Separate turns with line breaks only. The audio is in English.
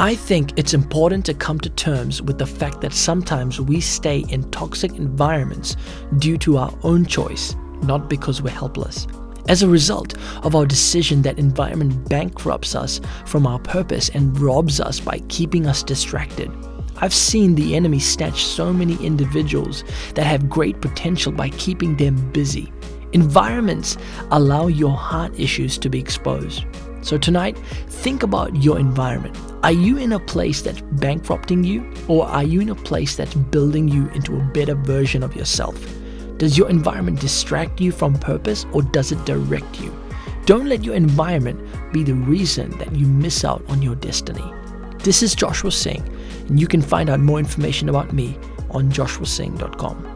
I think it's important to come to terms with the fact that sometimes we stay in toxic environments due to our own choice, not because we're helpless. As a result of our decision, that environment bankrupts us from our purpose and robs us by keeping us distracted. I've seen the enemy snatch so many individuals that have great potential by keeping them busy. Environments allow your heart issues to be exposed. So tonight, think about your environment. Are you in a place that's bankrupting you, or are you in a place that's building you into a better version of yourself? Does your environment distract you from purpose, or does it direct you? Don't let your environment be the reason that you miss out on your destiny. This is Joshua Singh, and you can find out more information about me on joshuasingh.com.